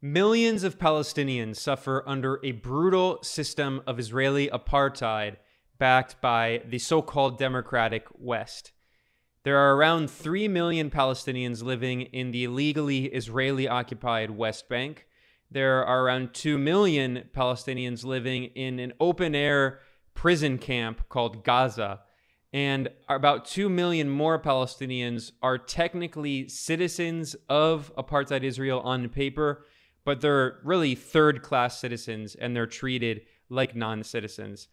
Millions of Palestinians suffer under a brutal system of Israeli apartheid backed by the so called democratic West. There are around 3 million Palestinians living in the illegally Israeli occupied West Bank. There are around 2 million Palestinians living in an open air prison camp called Gaza. And about 2 million more Palestinians are technically citizens of apartheid Israel on paper but they're really third class citizens and they're treated like non citizens.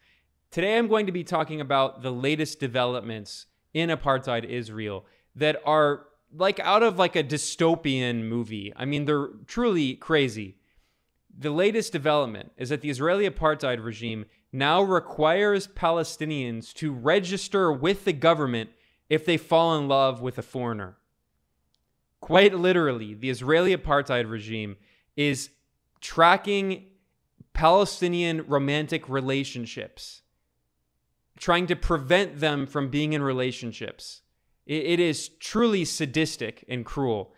Today, I'm going to be talking about the latest developments in apartheid Israel that are like out of like a dystopian movie. I mean, they're truly crazy. The latest development is that the Israeli apartheid regime now requires Palestinians to register with the government if they fall in love with a foreigner. Quite literally, the Israeli apartheid regime is tracking Palestinian romantic relationships, trying to prevent them from being in relationships. it, is truly sadistic and cruel.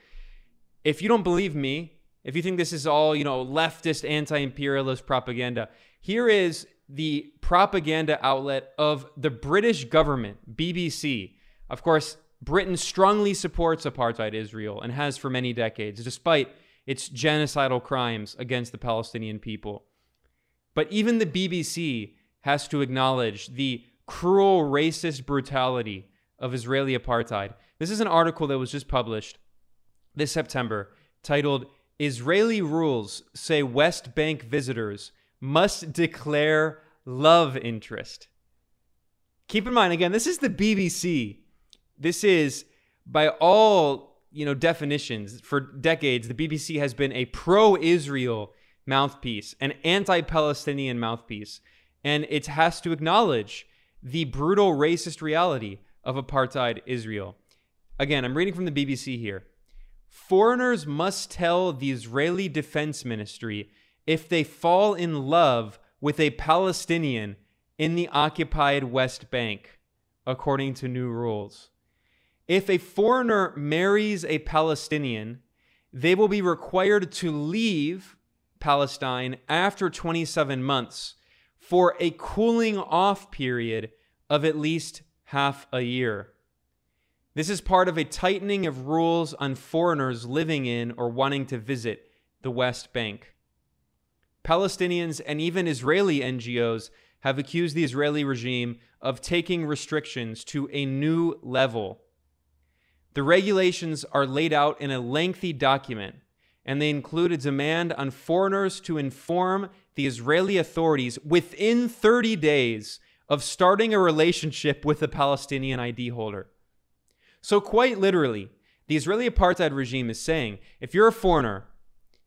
If you don't believe me, if you think this is all, you know, leftist anti-imperialist propaganda, here is the propaganda outlet of the British government, BBC. Of course, Britain strongly supports apartheid Israel and has for many decades, despite its genocidal crimes against the Palestinian people. But even the BBC has to acknowledge the cruel, racist brutality of Israeli apartheid. This is an article that was just published this September titled Israeli Rules Say West Bank Visitors Must Declare Love Interest. Keep in mind, again, this is the BBC. This is, by all you know definitions. For decades the bbc has been a pro-israel mouthpiece an anti-palestinian mouthpiece. And it has to acknowledge the brutal racist reality of apartheid israel. Again i'm reading from the bbc here. Foreigners must tell the israeli defense ministry if they fall in love with a palestinian in the occupied west bank according to new rules if a foreigner marries a Palestinian, they will be required to leave Palestine after 27 months for a cooling off period of at least half a year. This is part of a tightening of rules on foreigners living in or wanting to visit the West Bank. Palestinians and even Israeli NGOs have accused the Israeli regime of taking restrictions to a new level the regulations are laid out in a lengthy document, and they include a demand on foreigners to inform the Israeli authorities within 30 days of starting a relationship with a Palestinian ID holder. So, quite literally, the Israeli apartheid regime is saying if you're a foreigner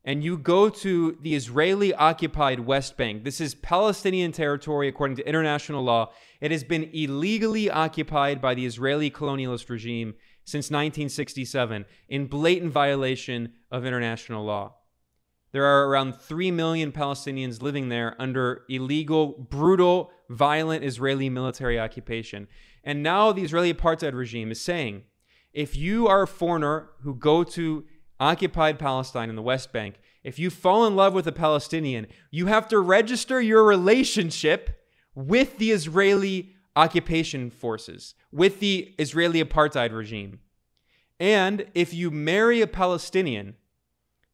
and you go to the Israeli occupied West Bank, this is Palestinian territory according to international law. It has been illegally occupied by the Israeli colonialist regime since 1967 in blatant violation of international law. There are around 3 million Palestinians living there under illegal, brutal, violent Israeli military occupation. And now the Israeli apartheid regime is saying if you are a foreigner who go to occupied Palestine in the West Bank, if you fall in love with a Palestinian, you have to register your relationship with the Israeli occupation forces, with the Israeli apartheid regime. And if you marry a Palestinian,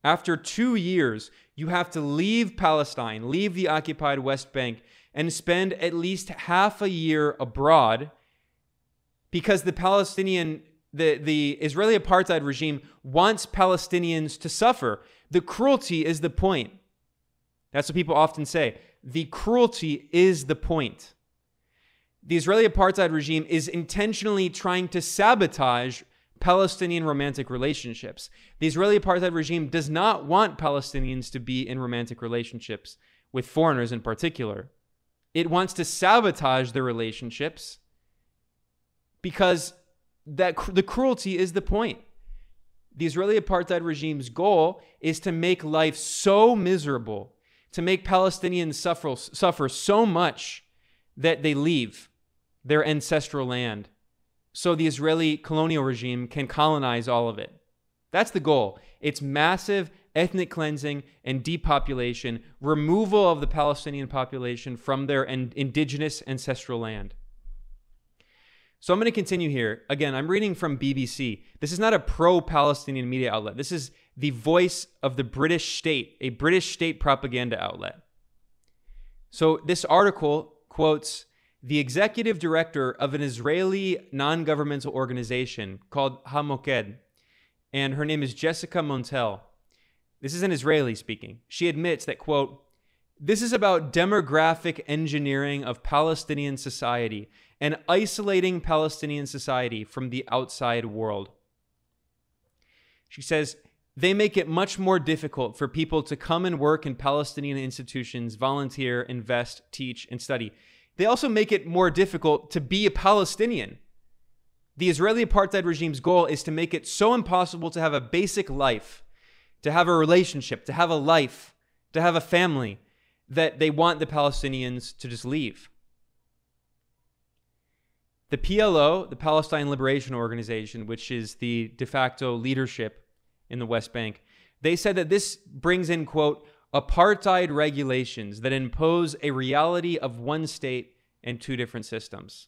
after two years, you have to leave Palestine, leave the occupied West Bank, and spend at least half a year abroad because the Palestinian, the, the Israeli apartheid regime wants Palestinians to suffer. The cruelty is the point. That's what people often say. The cruelty is the point the Israeli apartheid regime is intentionally trying to sabotage Palestinian romantic relationships. The Israeli apartheid regime does not want Palestinians to be in romantic relationships with foreigners in particular. It wants to sabotage the relationships because that the cruelty is the point. The Israeli apartheid regime's goal is to make life so miserable, to make Palestinians suffer, suffer so much that they leave their ancestral land so the Israeli colonial regime can colonize all of it. That's the goal. It's massive ethnic cleansing and depopulation, removal of the Palestinian population from their indigenous ancestral land. So I'm going to continue here. Again, I'm reading from BBC. This is not a pro Palestinian media outlet. This is the voice of the British state, a British state propaganda outlet. So this article quotes the executive director of an Israeli non governmental organization called HaMoked, and her name is Jessica Montel. This is an Israeli speaking. She admits that, quote, this is about demographic engineering of Palestinian society and isolating Palestinian society from the outside world. She says, they make it much more difficult for people to come and work in Palestinian institutions, volunteer, invest, teach, and study. They also make it more difficult to be a Palestinian. The Israeli apartheid regime's goal is to make it so impossible to have a basic life, to have a relationship, to have a life, to have a family, that they want the Palestinians to just leave. The PLO, the Palestine Liberation Organization, which is the de facto leadership in the West Bank, they said that this brings in, quote, apartheid regulations that impose a reality of one state and two different systems.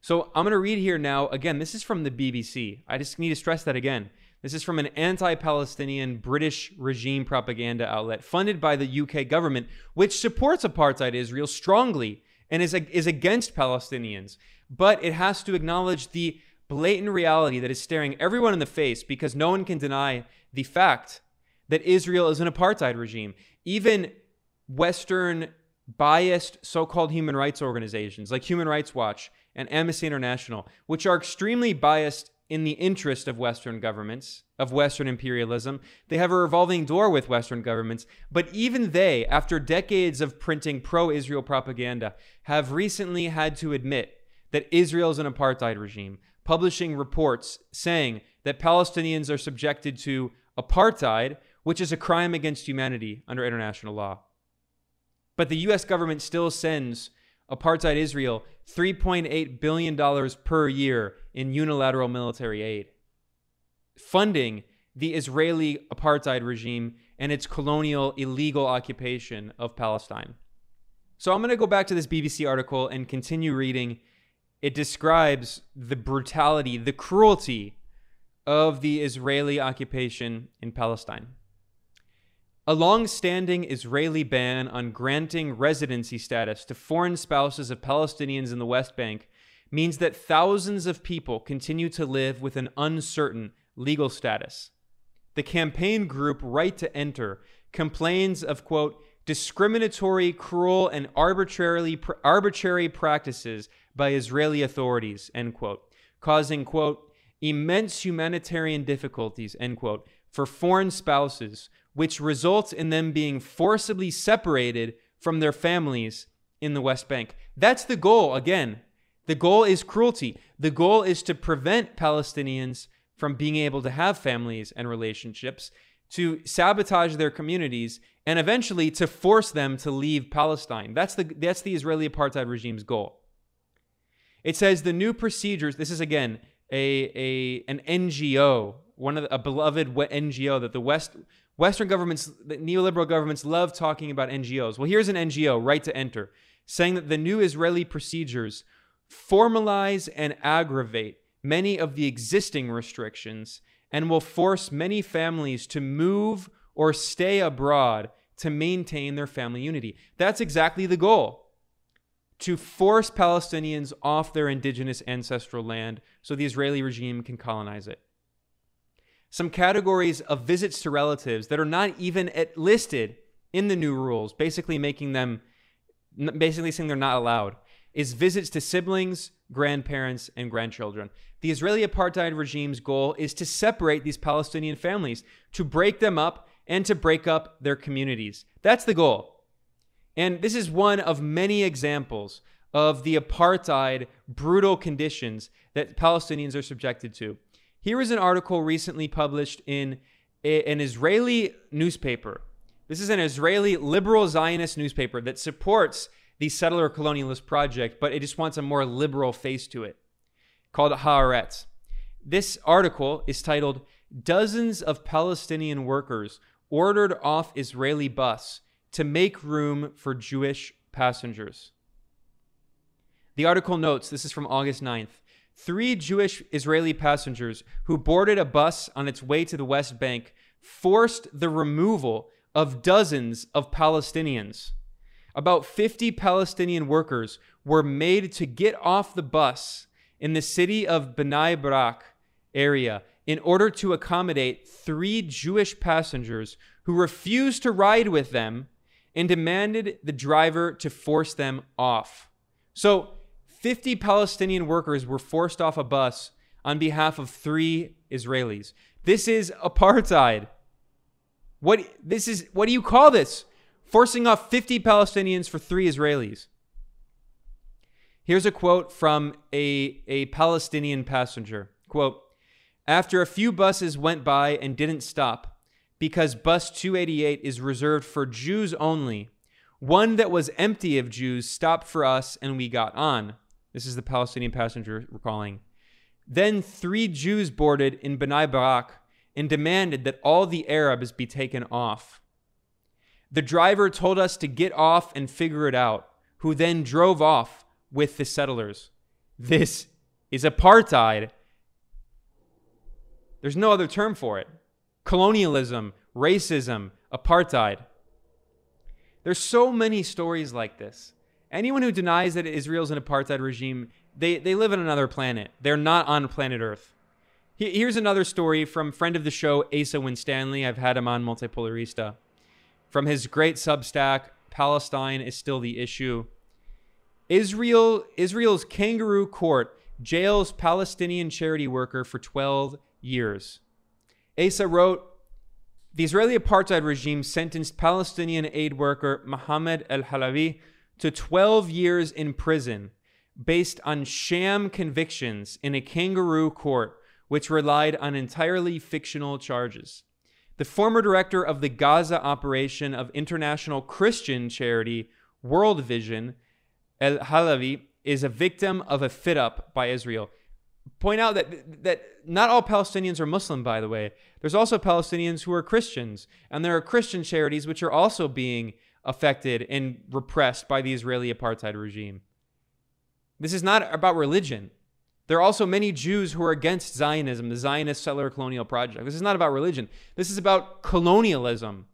So I'm going to read here now. Again, this is from the BBC. I just need to stress that again. This is from an anti Palestinian British regime propaganda outlet funded by the UK government, which supports apartheid Israel strongly and is, is against Palestinians. But it has to acknowledge the blatant reality that is staring everyone in the face because no one can deny the fact that Israel is an apartheid regime. Even Western biased so called human rights organizations like Human Rights Watch and Amnesty International, which are extremely biased in the interest of Western governments, of Western imperialism. They have a revolving door with Western governments. But even they, after decades of printing pro Israel propaganda, have recently had to admit that Israel is an apartheid regime, publishing reports saying that Palestinians are subjected to apartheid, which is a crime against humanity under international law. But the US government still sends apartheid Israel $3.8 billion per year in unilateral military aid, funding the Israeli apartheid regime and its colonial illegal occupation of Palestine. So I'm going to go back to this BBC article and continue reading it describes the brutality, the cruelty of the Israeli occupation in Palestine. A long standing Israeli ban on granting residency status to foreign spouses of Palestinians in the West Bank means that thousands of people continue to live with an uncertain legal status. The campaign group Right to Enter complains of, quote, discriminatory, cruel, and arbitrarily arbitrary practices by Israeli authorities, end quote, causing, quote, immense humanitarian difficulties, end quote, for foreign spouses, which results in them being forcibly separated from their families in the West Bank. That's the goal, again. The goal is cruelty. The goal is to prevent Palestinians from being able to have families and relationships, to sabotage their communities, and eventually to force them to leave Palestine. That's the, that's the Israeli apartheid regime's goal. It says the new procedures. This is again a, a an NGO, one of the, a beloved NGO that the West Western governments, neoliberal governments, love talking about NGOs. Well, here's an NGO, Right to Enter, saying that the new Israeli procedures formalize and aggravate many of the existing restrictions and will force many families to move or stay abroad to maintain their family unity. That's exactly the goal to force Palestinians off their indigenous ancestral land so the Israeli regime can colonize it. Some categories of visits to relatives that are not even listed in the new rules, basically making them, basically saying they're not allowed, is visits to siblings, grandparents, and grandchildren. The Israeli apartheid regime's goal is to separate these Palestinian families, to break them up, and to break up their communities. That's the goal. And this is one of many examples of the apartheid, brutal conditions that Palestinians are subjected to. Here is an article recently published in a, an Israeli newspaper. This is an Israeli liberal Zionist newspaper that supports the settler colonialist project, but it just wants a more liberal face to it, called Haaretz. This article is titled dozens of Palestinian workers ordered off Israeli bus to make room for Jewish passengers. The article notes this is from August 9th. Three Jewish Israeli passengers who boarded a bus on its way to the West Bank forced the removal of dozens of Palestinians. About 50 Palestinian workers were made to get off the bus in the city of Bnei Brak area in order to accommodate three Jewish passengers who refused to ride with them and demanded the driver to force them off. So, 50 Palestinian workers were forced off a bus on behalf of three Israelis. This is apartheid. What this is what do you call this? Forcing off 50 Palestinians for three Israelis. Here's a quote from a, a Palestinian passenger. Quote, after a few buses went by and didn't stop, because bus 288 is reserved for Jews only, one that was empty of Jews stopped for us and we got on. This is the Palestinian passenger recalling. Then three Jews boarded in Bnei Brak and demanded that all the Arabs be taken off. The driver told us to get off and figure it out, who then drove off with the settlers. This is apartheid there's no other term for it. Colonialism, racism, apartheid. There's so many stories like this. Anyone who denies that Israel's an apartheid regime, they, they live on another planet. They're not on planet Earth. Here's another story from friend of the show, Asa Winstanley. I've had him on Multipolarista. From his great Substack, Palestine is still the issue. Israel, Israel's kangaroo court jails Palestinian charity worker for 12 years. Asa wrote The Israeli apartheid regime sentenced Palestinian aid worker Mohammed El Halabi to 12 years in prison based on sham convictions in a kangaroo court which relied on entirely fictional charges. The former director of the Gaza operation of international Christian charity World Vision, El Halabi, is a victim of a fit up by Israel point out that that not all Palestinians are Muslim, by the way. There's also Palestinians who are Christians, and there are Christian charities which are also being affected and repressed by the Israeli apartheid regime. This is not about religion. There are also many Jews who are against Zionism, the Zionist settler colonial project. This is not about religion. This is about colonialism.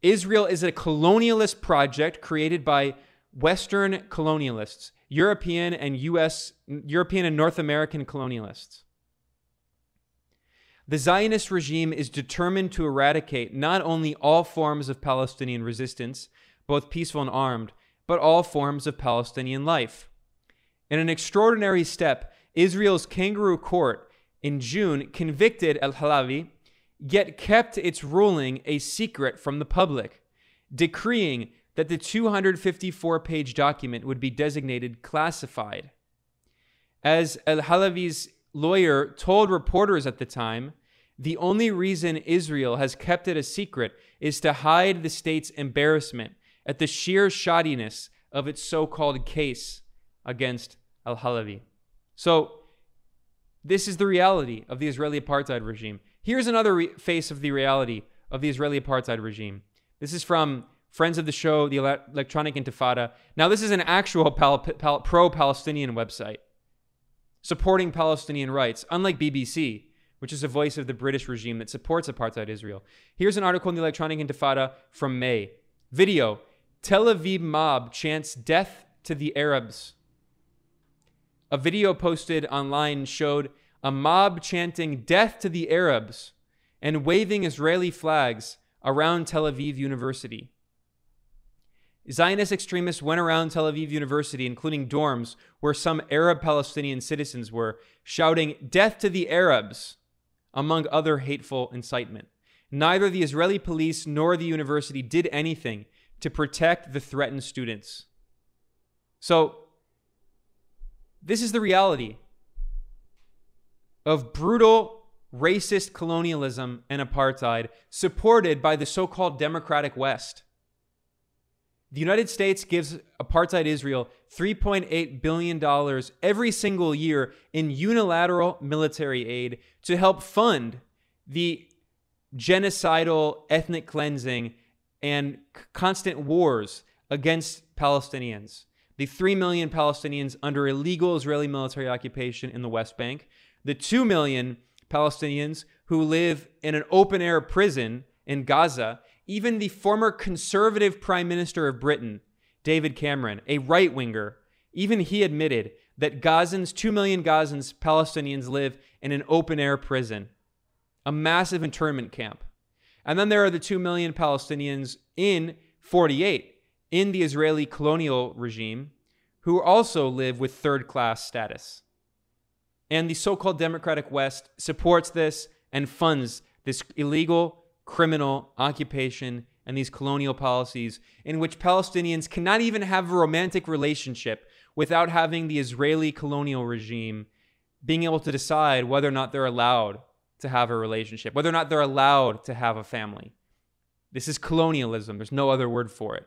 Israel is a colonialist project created by Western colonialists European and US European and North American colonialists. The Zionist regime is determined to eradicate not only all forms of Palestinian resistance, both peaceful and armed, but all forms of Palestinian life. In an extraordinary step, Israel's kangaroo court in June convicted El Halabi, yet kept its ruling a secret from the public, decreeing that the 254 page document would be designated classified. As Al Halabi's lawyer told reporters at the time, the only reason Israel has kept it a secret is to hide the state's embarrassment at the sheer shoddiness of its so called case against Al Halabi. So, this is the reality of the Israeli apartheid regime. Here's another re- face of the reality of the Israeli apartheid regime. This is from friends of the show, the Electronic Intifada. Now, this is an actual pal- pal- pro Palestinian website supporting Palestinian rights, unlike BBC, which is a voice of the British regime that supports apartheid Israel. Here's an article in the Electronic Intifada from May. Video Tel Aviv mob chants death to the Arabs. A video posted online showed a mob chanting death to the Arabs and waving Israeli flags around Tel Aviv University. Zionist extremists went around Tel Aviv University, including dorms where some Arab Palestinian citizens were, shouting, Death to the Arabs, among other hateful incitement. Neither the Israeli police nor the university did anything to protect the threatened students. So, this is the reality of brutal racist colonialism and apartheid supported by the so called democratic West. The United States gives apartheid Israel $3.8 billion every single year in unilateral military aid to help fund the genocidal ethnic cleansing and constant wars against Palestinians. The 3 million Palestinians under illegal Israeli military occupation in the West Bank, the 2 million Palestinians who live in an open air prison in Gaza, even the former conservative prime minister of Britain, David Cameron, a right winger, even he admitted that Gazans, 2 million Gazans, Palestinians live in an open air prison, a massive internment camp. And then there are the 2 million Palestinians in 48 in the Israeli colonial regime who also live with third class status. And the so called Democratic West supports this and funds this illegal criminal occupation and these colonial policies in which Palestinians cannot even have a romantic relationship without having the Israeli colonial regime being able to decide whether or not they're allowed to have a relationship, whether or not they're allowed to have a family. This is colonialism. There's no other word for it.